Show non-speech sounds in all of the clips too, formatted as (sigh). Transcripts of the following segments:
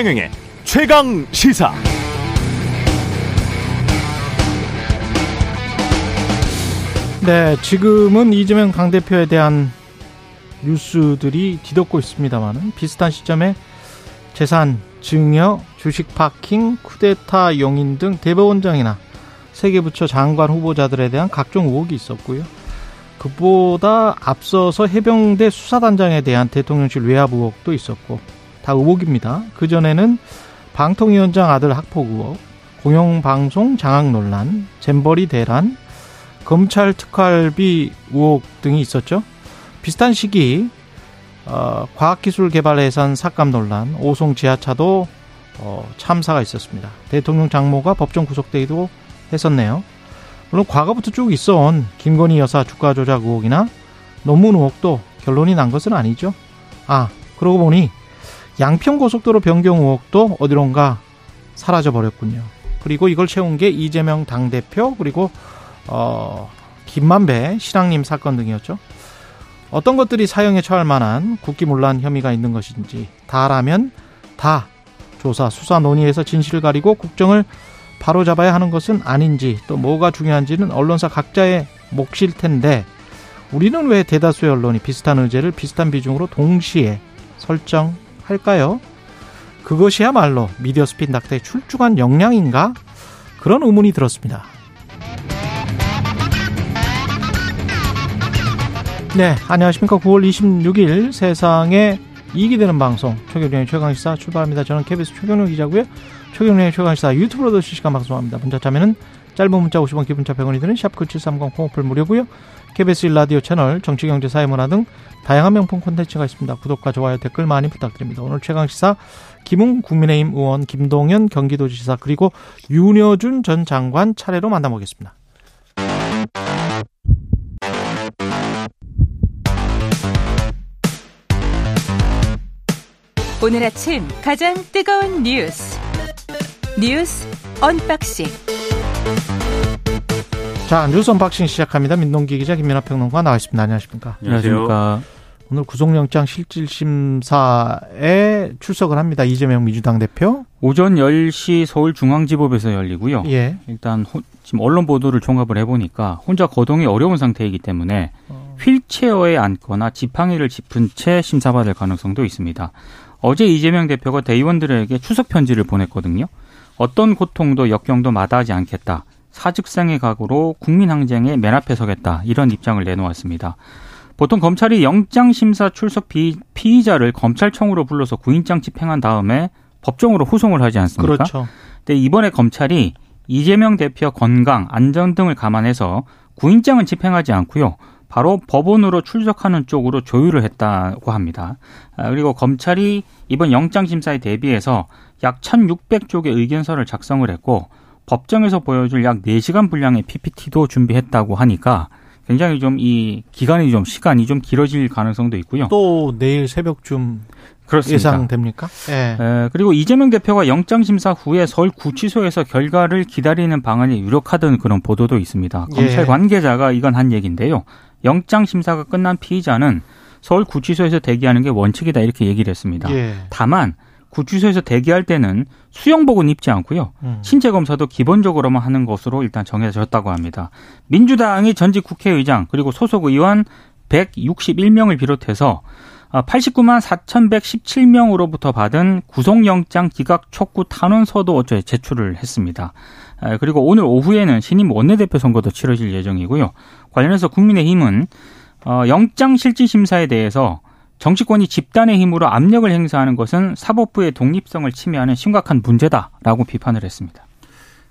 최경영의 최강 시사. 네, 지금은 이재명 당대표에 대한 뉴스들이 뒤덮고 있습니다만은 비슷한 시점에 재산 증여, 주식 파킹, 쿠데타 용인 등 대법원장이나 세계부처 장관 후보자들에 대한 각종 의혹이 있었고요. 그보다 앞서서 해병대 수사단장에 대한 대통령실 외압 의혹도 있었고 다 의혹입니다. 그전에는 방통위원장 아들 학폭 의혹, 공영방송 장악 논란, 잼버리 대란, 검찰 특활비 의혹 등이 있었죠. 비슷한 시기 어, 과학기술 개발 예산 삭감 논란, 오송 지하차도 어, 참사가 있었습니다. 대통령 장모가 법정 구속되기도 했었네요. 물론 과거부터 쭉 있어온 김건희 여사 주가 조작 의혹이나 논문 의혹도 결론이 난 것은 아니죠. 아, 그러고 보니 양평고속도로 변경 의혹도 어디론가 사라져 버렸군요. 그리고 이걸 채운 게 이재명 당대표 그리고 어 김만배 신앙님 사건 등이었죠. 어떤 것들이 사형에 처할 만한 국기문란 혐의가 있는 것인지 다라면 다 조사 수사 논의에서 진실을 가리고 국정을 바로 잡아야 하는 것은 아닌지 또 뭐가 중요한지는 언론사 각자의 몫일 텐데 우리는 왜 대다수의 언론이 비슷한 의제를 비슷한 비중으로 동시에 설정 할까요? 그것이야말로 미디어 스핀 닥터의 출중한 역량인가? 그런 의문이 들었습니다. 네, 안녕하십니까. 9월 26일 세상에 이익이 되는 방송 최경련의 최강시사 출발합니다. 저는 KBS 최경련 기자고요. 최경련의 최강시사 유튜브로도 실시간 방송합니다. 문자 참여는 짧은 문자 50원 기본차 100원이 드는 샵9730 콩오플 무료고요. KBS 1라디오 채널 정치경제 사회문화 등 다양한 명품 콘텐츠가 있습니다. 구독과 좋아요 댓글 많이 부탁드립니다. 오늘 최강시사 김웅 국민의힘 의원 김동연 경기도지사 그리고 윤여준 전 장관 차례로 만나보겠습니다. 오늘 아침 가장 뜨거운 뉴스 뉴스 unboxing 자 뉴스 unboxing 시작합니다. 민동기 기자 김민하 평론가 나와 있습니다. 안녕하십니까? 안녕하십니까? 오늘 구속영장 실질심사에 출석을 합니다. 이재명 민주당 대표. 오전 10시 서울중앙지법에서 열리고요. 예. 일단 호, 지금 언론 보도를 종합을 해보니까 혼자 거동이 어려운 상태이기 때문에 어. 휠체어에 앉거나 지팡이를 짚은 채 심사받을 가능성도 있습니다. 어제 이재명 대표가 대의원들에게 추석 편지를 보냈거든요. 어떤 고통도 역경도 마다하지 않겠다. 사직생의 각오로 국민항쟁에 맨 앞에 서겠다. 이런 입장을 내놓았습니다. 보통 검찰이 영장심사 출석 피, 피의자를 검찰청으로 불러서 구인장 집행한 다음에 법정으로 후송을 하지 않습니까? 그렇죠. 근데 이번에 검찰이 이재명 대표 건강, 안전 등을 감안해서 구인장은 집행하지 않고요. 바로 법원으로 출석하는 쪽으로 조율을 했다고 합니다. 아, 그리고 검찰이 이번 영장심사에 대비해서 약 1,600쪽의 의견서를 작성을 했고 법정에서 보여줄 약 4시간 분량의 PPT도 준비했다고 하니까 굉장히 좀 이 기간이 좀 시간이 좀 길어질 가능성도 있고요. 또 내일 새벽쯤 그렇습니다. 예상됩니까? 예. 에, 그리고 이재명 대표가 영장 심사 후에 서울 구치소에서 결과를 기다리는 방안이 유력하던 그런 보도도 있습니다. 검찰 예. 관계자가 이건 한 얘기인데요. 영장 심사가 끝난 피의자는 서울 구치소에서 대기하는 게 원칙이다 이렇게 얘기를 했습니다. 예. 다만 구치소에서 대기할 때는 수영복은 입지 않고요. 음. 신체 검사도 기본적으로만 하는 것으로 일단 정해졌다고 합니다. 민주당이 전직 국회의장 그리고 소속 의원 161명을 비롯해서 89만 4,117명으로부터 받은 구속영장 기각 촉구 탄원서도 어제 제출을 했습니다. 아, 그리고 오늘 오후에는 신임 원내대표 선거도 치러질 예정이고요. 관련해서 국민의힘은 어, 영장실질심사에 대해서 정치권이 집단의 힘으로 압력을 행사하는 것은 사법부의 독립성을 침해하는 심각한 문제다라고 비판을 했습니다.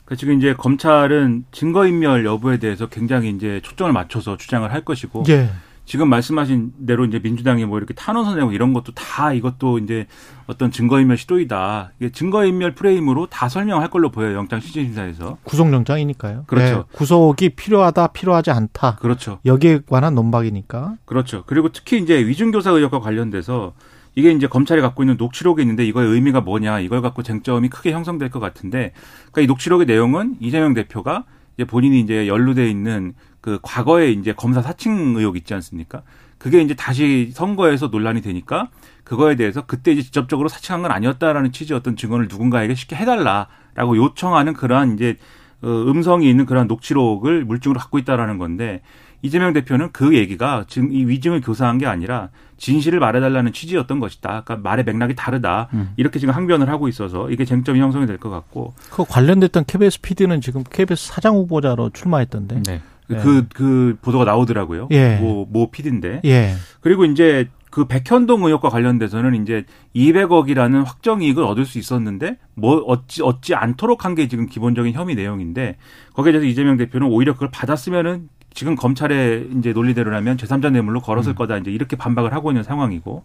그 지금 이제 검찰은 증거인멸 여부에 대해서 굉장히 이제 초점을 맞춰서 주장을 할 것이고 예. 지금 말씀하신 대로 이제 민주당이 뭐 이렇게 탄원서 내고 이런 것도 다 이것도 이제 어떤 증거인멸 시도이다. 이게 증거인멸 프레임으로 다 설명할 걸로 보여요. 영장 실질심사에서. 구속영장이니까요. 그렇죠. 예. 구속이 필요하다, 필요하지 않다. 그렇죠. 여기에 관한 논박이니까. 그렇죠. 그리고 특히 이제 위중교사 의혹과 관련돼서 이게 이제 검찰이 갖고 있는 녹취록이 있는데 이거의 의미가 뭐냐 이걸 갖고 쟁점이 크게 형성될 것 같은데 그러니까 이 녹취록의 내용은 이재명 대표가 이제 본인이 이제 연루돼 있는 그 과거에 이제 검사 사칭 의혹 있지 않습니까? 그게 이제 다시 선거에서 논란이 되니까 그거에 대해서 그때 이제 직접적으로 사칭한 건 아니었다라는 취지의 어떤 증언을 누군가에게 쉽게 해달라라고 요청하는 그러한 이제 어, 음성이 있는 그러한 녹취록을 물증으로 갖고 있다라는 건데 이재명 대표는 그 얘기가 지금 이 위증을 교사한 게 아니라 진실을 말해달라는 취지였던 것이다. 그러니까 말의 맥락이 다르다. 음. 이렇게 지금 항변을 하고 있어서 이게 쟁점이 형성이 될 것 같고 그 관련됐던 KBS PD는 지금 KBS 사장 후보자로 출마했던데. 네. 그, 그 보도가 나오더라고요. 예. 모, 모 PD인데. 예. 그리고 이제 그 백현동 의혹과 관련돼서는 이제 200억이라는 확정 이익을 얻을 수 있었는데 뭐 얻지 얻지 않도록 한 게 지금 기본적인 혐의 내용인데 거기에 대해서 이재명 대표는 오히려 그걸 받았으면은 지금 검찰의 이제 논리대로라면 제3자 뇌물로 걸었을 음. 거다 이제 이렇게 반박을 하고 있는 상황이고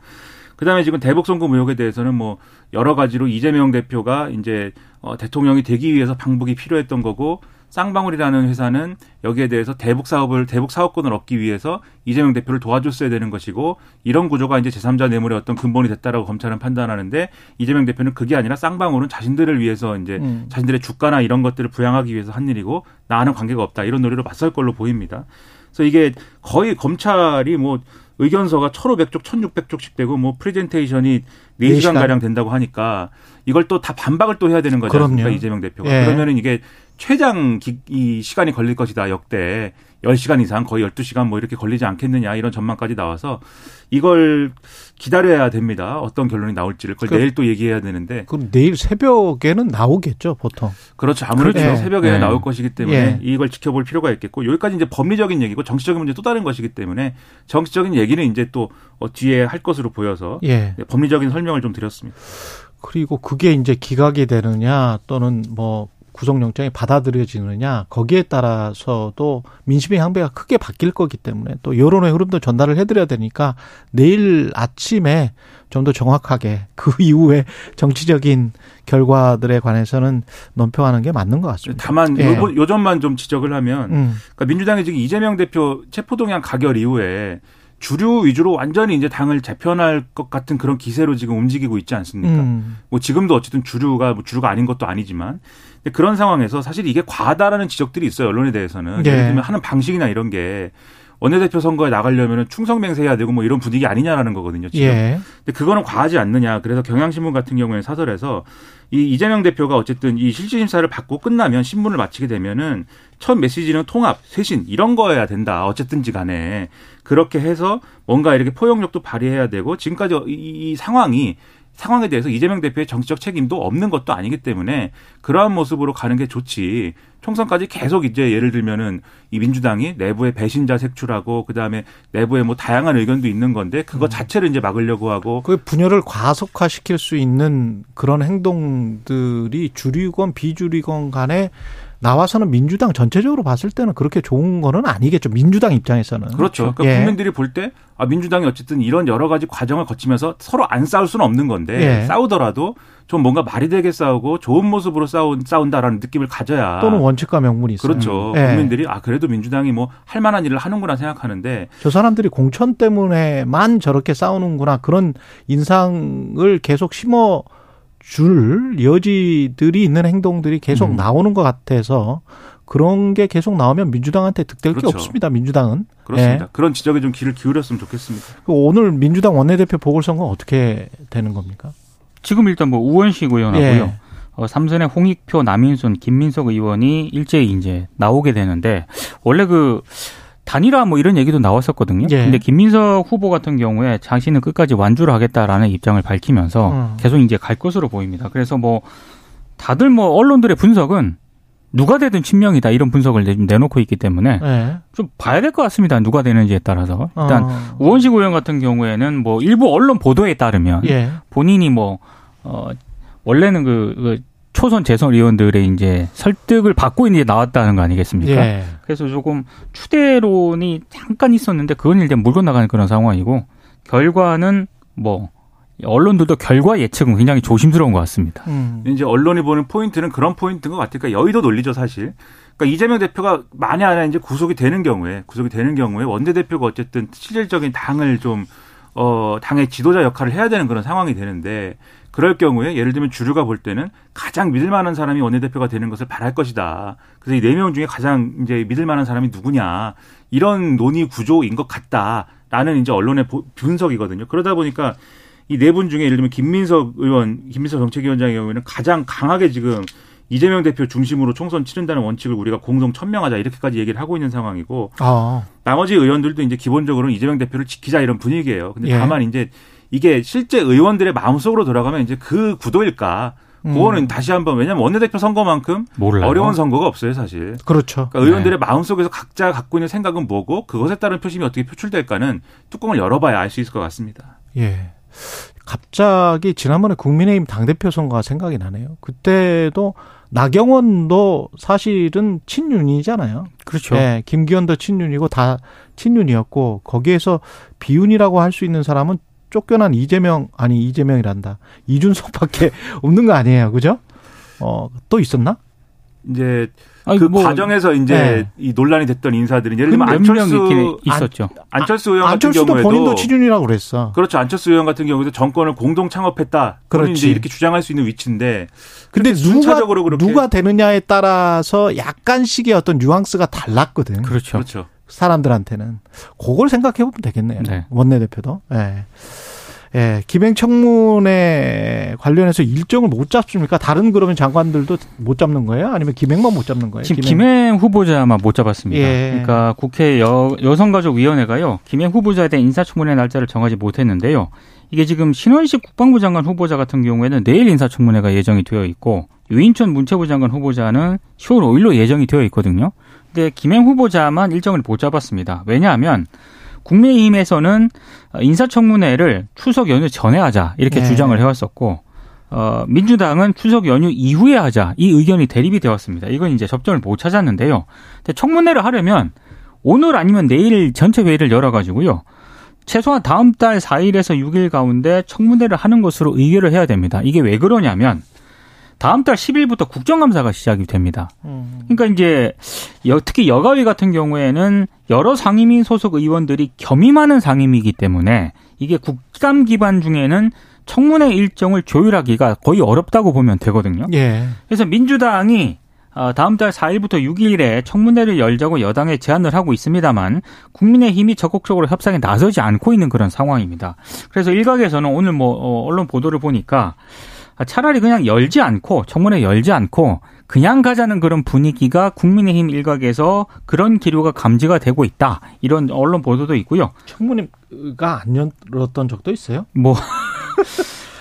그다음에 지금 대북 송금 의혹에 대해서는 뭐 여러 가지로 이재명 대표가 이제 어 대통령이 되기 위해서 방북이 필요했던 거고 쌍방울이라는 회사는 여기에 대해서 대북 사업을 대북 사업권을 얻기 위해서 이재명 대표를 도와줬어야 되는 것이고 이런 구조가 이제 제3자 뇌물의 어떤 근본이 됐다라고 검찰은 판단하는데 이재명 대표는 그게 아니라 쌍방울은 자신들을 위해서 이제 음. 자신들의 주가나 이런 것들을 부양하기 위해서 한 일이고 나와는 관계가 없다 이런 논리로 맞설 걸로 보입니다. 그래서 이게 거의 검찰이 뭐 의견서가 1,500쪽, 1,600쪽씩 되고 뭐 프레젠테이션이 네 4시간 시간. 가량 된다고 하니까 이걸 또 다 반박을 또 해야 되는 거지 않습니까? 그럼요. 이재명 대표가. 예. 그러면은 이게 최장 기, 이 시간이 걸릴 것이다. 역대 10시간 이상 거의 12시간 뭐 이렇게 걸리지 않겠느냐 이런 전망까지 나와서 이걸 기다려야 됩니다. 어떤 결론이 나올지를 그걸 그- 내일 또 얘기해야 되는데 그럼 내일 새벽에는 나오겠죠, 보통. 그렇죠. 아무래도 그렇죠. 새벽에 네. 나올 것이기 때문에 예. 이걸 지켜볼 필요가 있겠고 여기까지 이제 법리적인 얘기고 정치적인 문제 또 다른 것이기 때문에 정치적인 얘기는 이제 또 어, 뒤에 할 것으로 보여서 예. 네, 법리적인 설명을 좀 드렸습니다. 그리고 그게 이제 기각이 되느냐 또는 뭐 구속영장이 받아들여지느냐 거기에 따라서도 민심의 향배가 크게 바뀔 거기 때문에 또 여론의 흐름도 전달을 해드려야 되니까 내일 아침에 좀 더 정확하게 그 (laughs) 이후에 정치적인 결과들에 관해서는 논평하는 게 맞는 것 같습니다. 다만 예. 요, 요 점만 좀 지적을 하면 음, 그러니까 민주당이 지금 이재명 대표 체포동향 가결 이후에 주류 위주로 완전히 이제 당을 재편할 것 같은 그런 기세로 지금 움직이고 있지 않습니까? 음, 뭐 지금도 어쨌든 주류가 뭐 주류가 아닌 것도 아니지만 근데 그런 상황에서 사실 이게 과하다라는 지적들이 있어요 언론에 대해서는 네. 예를 들면 하는 방식이나 이런 게 원내대표 선거에 나가려면 충성맹세해야 되고 뭐 이런 분위기 아니냐라는 거거든요. 지금. 예, 근데 그거는 과하지 않느냐. 그래서 경향신문 같은 경우에 사설에서 이 이재명 대표가 어쨌든 이 실질심사를 받고 끝나면 신문을 마치게 되면은 첫 메시지는 통합, 쇄신 이런 거여야 된다. 어쨌든지 간에 그렇게 해서 뭔가 이렇게 포용력도 발휘해야 되고 지금까지 이, 이 상황이 상황에 대해서 이재명 대표의 정치적 책임도 없는 것도 아니기 때문에 그러한 모습으로 가는 게 좋지. 총선까지 계속 이제 예를 들면은 이 민주당이 내부에 배신자 색출하고 그다음에 내부에 뭐 다양한 의견도 있는 건데 그거 자체를 이제 막으려고 하고 그 분열을 과속화시킬 수 있는 그런 행동들이 주류건 비주류건 간에 나와서는 민주당 전체적으로 봤을 때는 그렇게 좋은 거는 아니겠죠. 민주당 입장에서는. 그렇죠. 그러니까 예. 국민들이 볼 때 아, 민주당이 어쨌든 이런 여러 가지 과정을 거치면서 서로 안 싸울 수는 없는 건데 예. 싸우더라도 좀 뭔가 말이 되게 싸우고 좋은 모습으로 싸운, 싸운다라는 느낌을 가져야 또는 원칙과 명분이 있어요. 그렇죠. 예. 국민들이 아 그래도 민주당이 뭐 할 만한 일을 하는구나 생각하는데 저 사람들이 공천 때문에만 저렇게 싸우는구나 그런 인상을 계속 심어 줄 여지들이 있는 행동들이 계속 음. 나오는 것 같아서 그런 게 계속 나오면 민주당한테 득될 게 그렇죠. 없습니다. 민주당은. 그렇습니다. 예. 그런 지적에 좀 귀를 기울였으면 좋겠습니다. 그 오늘 민주당 원내대표 보궐선거 어떻게 되는 겁니까? 지금 일단 뭐 우원식 의원하고요. 예. 어, 삼선의 홍익표, 남인순, 김민석 의원이 일제히 이제 나오게 되는데 원래 그 단일화 뭐 이런 얘기도 나왔었거든요. 예. 근데 김민석 후보 같은 경우에 자신은 끝까지 완주를 하겠다라는 입장을 밝히면서 음. 계속 이제 갈 것으로 보입니다. 그래서 뭐 다들 뭐 언론들의 분석은 누가 되든 친명이다 이런 분석을 내- 내놓고 있기 때문에 예. 좀 봐야 될 것 같습니다. 누가 되는지에 따라서 일단 어. 우원식 의원 같은 경우에는 뭐 일부 언론 보도에 따르면 예. 본인이 뭐, 어, 원래는 그, 그 초선 재선 의원들의 이제 설득을 받고 이제 나왔다는 거 아니겠습니까? 예. 그래서 조금 추대론이 잠깐 있었는데 그건 이제 물고 나가는 그런 상황이고 결과는 뭐 언론들도 결과 예측은 굉장히 조심스러운 것 같습니다. 음. 이제 언론이 보는 포인트는 그런 포인트인 것 같으니까 여의도 논리죠 사실. 그러니까 이재명 대표가 만에 하나 이제 구속이 되는 경우에 구속이 되는 경우에 원내 대표가 어쨌든 실질적인 당을 좀 어, 당의 지도자 역할을 해야 되는 그런 상황이 되는데 그럴 경우에 예를 들면 주류가 볼 때는 가장 믿을 만한 사람이 원내대표가 되는 것을 바랄 것이다. 그래서 이 네 명 중에 가장 이제 믿을 만한 사람이 누구냐. 이런 논의 구조인 것 같다라는 이제 언론의 분석이거든요. 그러다 보니까 이 네 분 중에 예를 들면 김민석 의원, 김민석 정책위원장의 경우에는 가장 강하게 지금 이재명 대표 중심으로 총선 치른다는 원칙을 우리가 공동 천명하자 이렇게까지 얘기를 하고 있는 상황이고 아. 나머지 의원들도 이제 기본적으로는 이재명 대표를 지키자 이런 분위기예요. 근데 예. 다만 이제 이게 실제 의원들의 마음속으로 돌아가면 이제 그 구도일까? 그거는 음. 다시 한번 왜냐하면 원내대표 선거만큼 몰라요. 어려운 선거가 없어요 사실. 그렇죠. 그러니까 의원들의 네. 마음속에서 각자 갖고 있는 생각은 뭐고 그것에 따른 표심이 어떻게 표출될까는 뚜껑을 열어봐야 알 수 있을 것 같습니다. 예. 갑자기 지난번에 국민의힘 당대표 선거가 생각이 나네요. 그때도 나경원도 사실은 친윤이잖아요. 그렇죠. 네, 김기현도 친윤이고 다 친윤이었고 거기에서 비윤이라고 할 수 있는 사람은 쫓겨난 이재명 아니 이재명이란다 이준석밖에 (laughs) 없는 거 아니에요, 그죠? 어또 있었나? 이제 아니, 그 뭐, 과정에서 이제 네. 이 논란이 됐던 인사들이 예를 들면 안철수 있었죠. 안, 철수 의원 같은 안철수도 경우에도 본인도 친윤이라고 그랬어. 그렇죠. 안철수 의원 같은 경우에도 정권을 공동 창업했다. 그렇지. 이제 이렇게 주장할 수 있는 위치인데. 근데 누가 누가 되느냐에 따라서 약간씩의 어떤 뉘앙스가 달랐거든. 그렇죠. 그렇죠. 사람들한테는 그걸 생각해 보면 되겠네요. 네. 원내 대표도. 예. 네. 예, 기맹청문회 관련해서 일정을 못 잡습니까? 다른 그러면 장관들도 못 잡는 거예요? 아니면 기맹만 못 잡는 거예요? 지금 기맹, 기맹 후보자만 못 잡았습니다. 예. 그러니까 국회 여, 여성가족위원회가요, 기맹 후보자에 대한 인사청문회 날짜를 정하지 못했는데요. 이게 지금 신원식 국방부 장관 후보자 같은 경우에는 내일 인사청문회가 예정이 되어 있고 유인촌 문체부 장관 후보자는 10월 5일로 예정이 되어 있거든요. 근데 김행 후보자만 일정을 못 잡았습니다. 왜냐하면 국민의힘에서는 인사청문회를 추석 연휴 전에 하자 이렇게 네. 주장을 해왔었고 어, 민주당은 추석 연휴 이후에 하자 이 의견이 대립이 되었습니다. 이건 이제 접점을 못 찾았는데요. 근데 청문회를 하려면 오늘 아니면 내일 전체 회의를 열어가지고요. 최소한 다음 달 4일에서 6일 가운데 청문회를 하는 것으로 의결을 해야 됩니다. 이게 왜 그러냐면 다음 달 10일부터 국정감사가 시작이 됩니다. 음. 그러니까 이제 특히 여가위 같은 경우에는 여러 상임위 소속 의원들이 겸임하는 상임위이기 때문에 이게 국감 기반 중에는 청문회 일정을 조율하기가 거의 어렵다고 보면 되거든요. 예. 그래서 민주당이 어, 다음 달 4일부터 6일에 청문회를 열자고 여당에 제안을 하고 있습니다만 국민의힘이 적극적으로 협상에 나서지 않고 있는 그런 상황입니다. 그래서 일각에서는 오늘 뭐 어, 언론 보도를 보니까 차라리 그냥 열지 않고 청문회 열지 않고 그냥 가자는 그런 분위기가 국민의힘 일각에서 그런 기류가 감지가 되고 있다. 이런 언론 보도도 있고요. 청문회가 안 열었던 적도 있어요? 뭐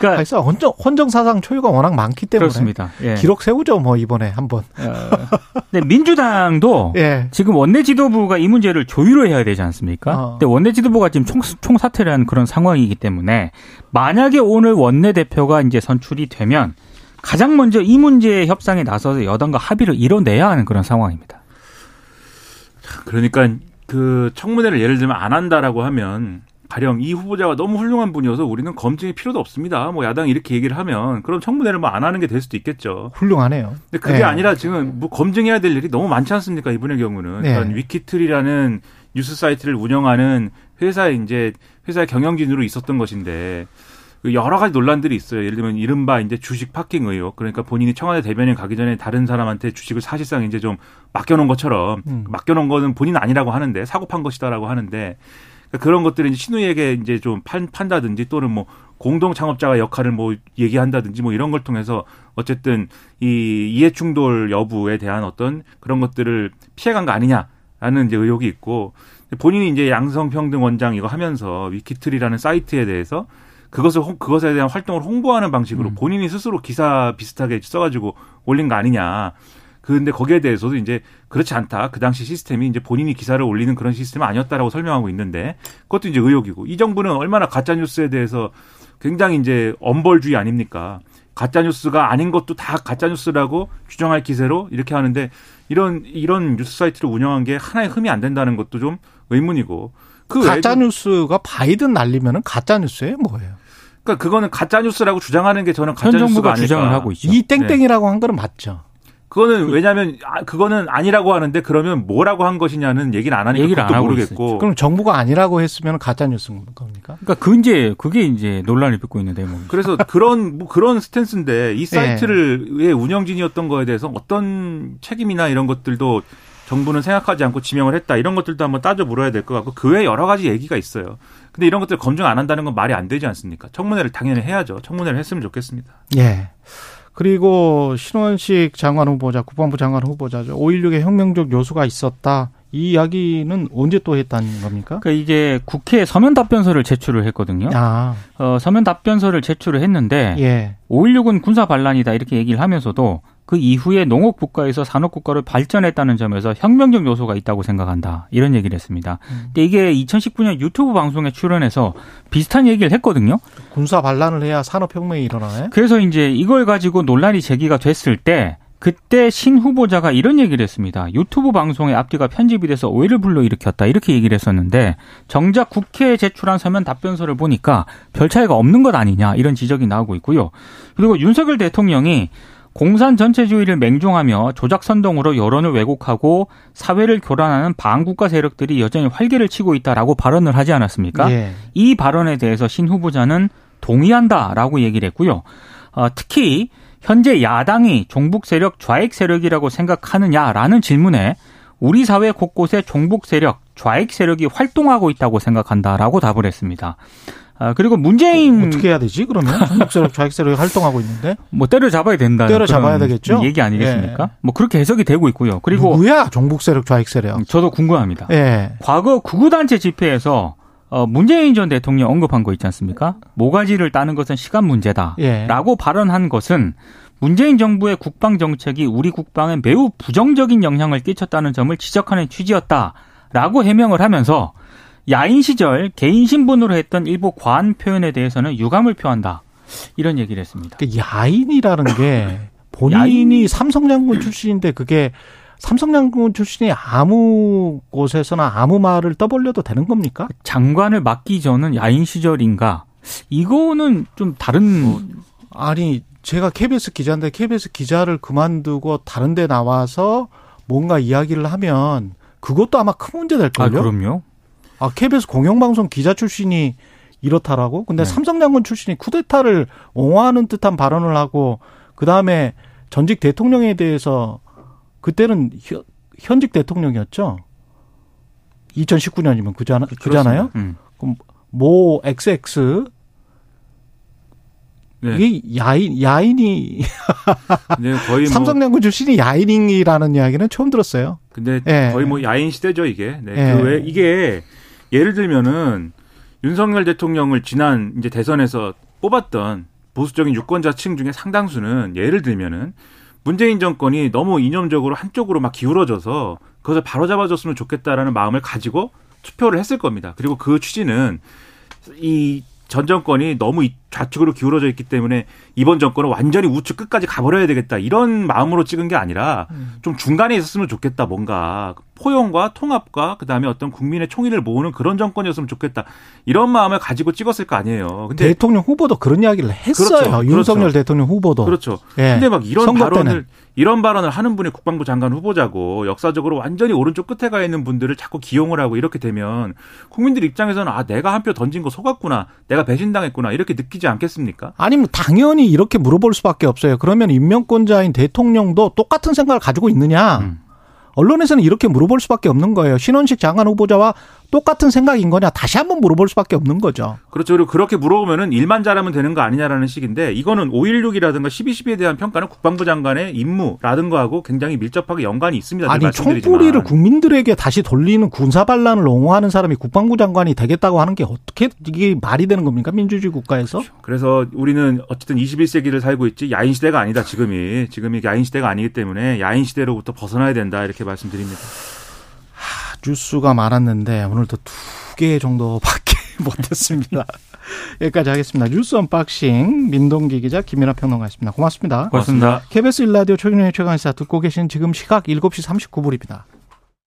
그러니까 그래서 헌정 헌정 사상 초유가 워낙 많기 때문에 그렇습니다. 예. 기록 세우죠 뭐 이번에 한번. 어, 근데 민주당도 (laughs) 예. 지금 원내 지도부가 이 문제를 조율을 해야 되지 않습니까? 어. 근데 원내 지도부가 지금 총, 총 사퇴를 한 그런 상황이기 때문에 만약에 오늘 원내 대표가 이제 선출이 되면 가장 먼저 이 문제 협상에 나서서 여당과 합의를 이뤄내야 하는 그런 상황입니다. 그러니까 그 청문회를 예를 들면 안 한다라고 하면 가령 이 후보자가 너무 훌륭한 분이어서 우리는 검증이 필요도 없습니다. 뭐 야당이 이렇게 얘기를 하면 그럼 청문회를 뭐 안 하는 게 될 수도 있겠죠. 훌륭하네요. 근데 그게 네. 아니라 지금 뭐 검증해야 될 일이 너무 많지 않습니까? 이분의 경우는. 네. 그러니까 위키트리라는 뉴스 사이트를 운영하는 회사에 이제 회사의 경영진으로 있었던 것인데 그 여러 가지 논란들이 있어요. 예를 들면 이른바 이제 주식 파킹 의혹. 그러니까 본인이 청와대 대변인 가기 전에 다른 사람한테 주식을 사실상 이제 좀 맡겨놓은 것처럼 음. 맡겨놓은 거는 본인 아니라고 하는데 사고 판 것이다라고 하는데 그러니까 그런 것들을 이제 신우에게 이제 좀 판, 판다든지 또는 뭐 공동 창업자가 역할을 뭐 얘기한다든지 뭐 이런 걸 통해서 어쨌든 이 이해 충돌 여부에 대한 어떤 그런 것들을 피해간 거 아니냐라는 이제 의혹이 있고 본인이 이제 양성평등 원장 이거 하면서 위키트리라는 사이트에 대해서 그것을 그것에 대한 활동을 홍보하는 방식으로 음. 본인이 스스로 기사 비슷하게 써가지고 올린 거 아니냐. 그런데 거기에 대해서도 이제 그렇지 않다. 그 당시 시스템이 이제 본인이 기사를 올리는 그런 시스템은 아니었다라고 설명하고 있는데 그것도 이제 의혹이고 이 정부는 얼마나 가짜 뉴스에 대해서 굉장히 이제 엄벌주의 아닙니까? 가짜 뉴스가 아닌 것도 다 가짜 뉴스라고 규정할 기세로 이렇게 하는데 이런 이런 뉴스 사이트를 운영한 게 하나의 흠이 안 된다는 것도 좀 의문이고 그 가짜 뉴스가 바이든 날리면은 가짜 뉴스예요, 뭐예요? 그러니까 그거는 가짜 뉴스라고 주장하는 게 저는 가짜 뉴스가 아닐까. 주장을 하고 있죠. 이 땡땡이라고 네. 한 거는 맞죠. 그거는 왜냐하면 아, 그거는 아니라고 하는데 그러면 뭐라고 한 것이냐는 얘기를 안 하니까 얘기를 그것도 안 하고 모르겠고. 그럼 정부가 아니라고 했으면 가짜 뉴스인 겁니까? 그러니까 그 이제 그게 이제 논란을 빚고 있는 대목입니다. 그래서 그런 뭐 그런 스탠스인데 네. 이 사이트를 운영진이었던 거에 대해서 어떤 책임이나 이런 것들도 정부는 생각하지 않고 지명을 했다 이런 것들도 한번 따져 물어야 될 것 같고 그 외에 여러 가지 얘기가 있어요. 근데 이런 것들 검증 안 한다는 건 말이 안 되지 않습니까? 청문회를 당연히 해야죠. 청문회를 했으면 좋겠습니다. 예. 그리고 신원식 장관 후보자, 국방부 장관 후보자죠. 5.16에 혁명적 요소가 있었다. 이 이야기는 언제 또 했다는 겁니까? 그러니까 이게 국회에 서면 답변서를 제출을 했거든요. 아, 어, 서면 답변서를 제출을 했는데 예. 5.16은 군사 반란이다 이렇게 얘기를 하면서도 그 이후에 농업 국가에서 산업 국가로 발전했다는 점에서 혁명적 요소가 있다고 생각한다 이런 얘기를 했습니다. 근데 이게 2019년 유튜브 방송에 출연해서 비슷한 얘기를 했거든요. 군사 반란을 해야 산업 혁명이 일어나네? 그래서 이제 이걸 가지고 논란이 제기가 됐을 때 그때 신 후보자가 이런 얘기를 했습니다. 유튜브 방송의 앞뒤가 편집이 돼서 오해를 불러일으켰다 이렇게 얘기를 했었는데 정작 국회에 제출한 서면 답변서를 보니까 별 차이가 없는 것 아니냐 이런 지적이 나오고 있고요. 그리고 윤석열 대통령이 공산 전체주의를 맹종하며 조작 선동으로 여론을 왜곡하고 사회를 교란하는 반국가 세력들이 여전히 활개를 치고 있다라고 발언을 하지 않았습니까? 예. 이 발언에 대해서 신 후보자는 동의한다라고 얘기를 했고요. 어, 특히 현재 야당이 종북 세력 좌익 세력이라고 생각하느냐라는 질문에 우리 사회 곳곳에 종북 세력, 좌익 세력이 활동하고 있다고 생각한다라고 답을 했습니다. 아, 그리고 문재인 어 떻게 해야 되지, 그러면? 전국세력, 좌익세력이 (laughs) 활동하고 있는데? 뭐 때려잡아야 된다. 때려잡아야 되겠죠? 얘기 아니겠습니까? 예. 뭐 그렇게 해석이 되고 있고요. 그리고 누구야? 종북세력, 좌익세력. 저도 궁금합니다. 예. 과거 구구단체 집회에서 어, 문재인 전 대통령 언급한 거 있지 않습니까? 모가지를 따는 것은 시간 문제다. 예. 라고 발언한 것은 문재인 정부의 국방 정책이 우리 국방에 매우 부정적인 영향을 끼쳤다는 점을 지적하는 취지였다 라고 해명을 하면서 야인 시절 개인 신분으로 했던 일부 과한 표현에 대해서는 유감을 표한다. 이런 얘기를 했습니다. 그 야인이라는 게 (laughs) 본인이 삼성 장군 출신인데 그게 삼성 장군 출신이 아무 곳에서나 아무 말을 떠벌려도 되는 겁니까? 장관을 맡기 전은 야인 시절인가? 이거는 좀 다른 아니 제가 KBS 기자인데 KBS 기자를 그만두고 다른 데 나와서 뭔가 이야기를 하면 그것도 아마 큰 문제 아, 될걸요? 그럼요. 아, KBS 공영방송 기자 출신이 이렇다라고? 근데 네. 삼성장군 출신이 쿠데타를 옹호하는 듯한 발언을 하고 그다음에 전직 대통령에 대해서 그때는 현- 현직 대통령이었죠. 2019년이면 그잖아, 그잖아요. 음. 모 XX 네. 이게 야인 야인이 (laughs) 네, 거의 뭐 삼성장군 출신이 야인이라는 이야기는 처음 들었어요. 근데 예. 거의 뭐 야인 시대죠 이게. 네. 예. 그 외, 이게 예를 들면은 윤석열 대통령을 지난 이제 대선에서 뽑았던 보수적인 유권자층 중에 상당수는 예를 들면은 문재인 정권이 너무 이념적으로 한쪽으로 막 기울어져서 그것을 바로잡아줬으면 좋겠다라는 마음을 가지고 투표를 했을 겁니다. 그리고 그 취지는 이 전 정권이 너무 이- 좌측으로 기울어져 있기 때문에 이번 정권은 완전히 우측 끝까지 가버려야 되겠다 이런 마음으로 찍은 게 아니라 좀 중간에 있었으면 좋겠다 뭔가 포용과 통합과 그다음에 어떤 국민의 총의를 모으는 그런 정권이었으면 좋겠다 이런 마음을 가지고 찍었을 거 아니에요. 근데 대통령 후보도 그런 이야기를 했어요. 그렇죠. 윤석열 그렇죠. 대통령 후보도. 그렇죠. 예. 근데 막 이런 선거 때는. 발언을 이런 발언을 하는 분이 국방부 장관 후보자고 역사적으로 완전히 오른쪽 끝에 가 있는 분들을 자꾸 기용을 하고 이렇게 되면 국민들 입장에서는 아 내가 한 표 던진 거 속았구나 내가 배신당했구나 이렇게 느끼 지 않겠습니까? 아니면 당연히 이렇게 물어볼 수밖에 없어요. 그러면 임명권자인 대통령도 똑같은 생각을 가지고 있느냐? 음. 언론에서는 이렇게 물어볼 수밖에 없는 거예요. 신원식 장관 후보자와 똑같은 생각인 거냐? 다시 한번 물어볼 수밖에 없는 거죠. 그렇죠. 그리고 그렇게 물어보면은 일만 잘하면 되는 거 아니냐라는 식인데 이거는 5.16이라든가 12.12에 대한 평가는 국방부 장관의 임무라든가 하고 굉장히 밀접하게 연관이 있습니다. 늘 아니. 총뿌리를 국민들에게 다시 돌리는 군사 반란을 옹호하는 사람이 국방부 장관이 되겠다고 하는 게 어떻게 이게 말이 되는 겁니까? 민주주의 국가에서? 그래서 우리는 어쨌든 21세기를 살고 있지 야인 시대가 아니다 지금이 지금이 야인 시대가 아니기 때문에 야인 시대로부터 벗어나야 된다 이렇게 말씀드립니다. 뉴스가 많았는데 오늘도 두 개 정도밖에 (laughs) 못했습니다. 여기까지 하겠습니다. 뉴스 unboxing 민동기 기자 김민하 평론가였습니다. 고맙습니다. 고맙습니다. KBS 일라디오 최경영의 최강시사 듣고 계신 지금 시각 7시 39분입니다.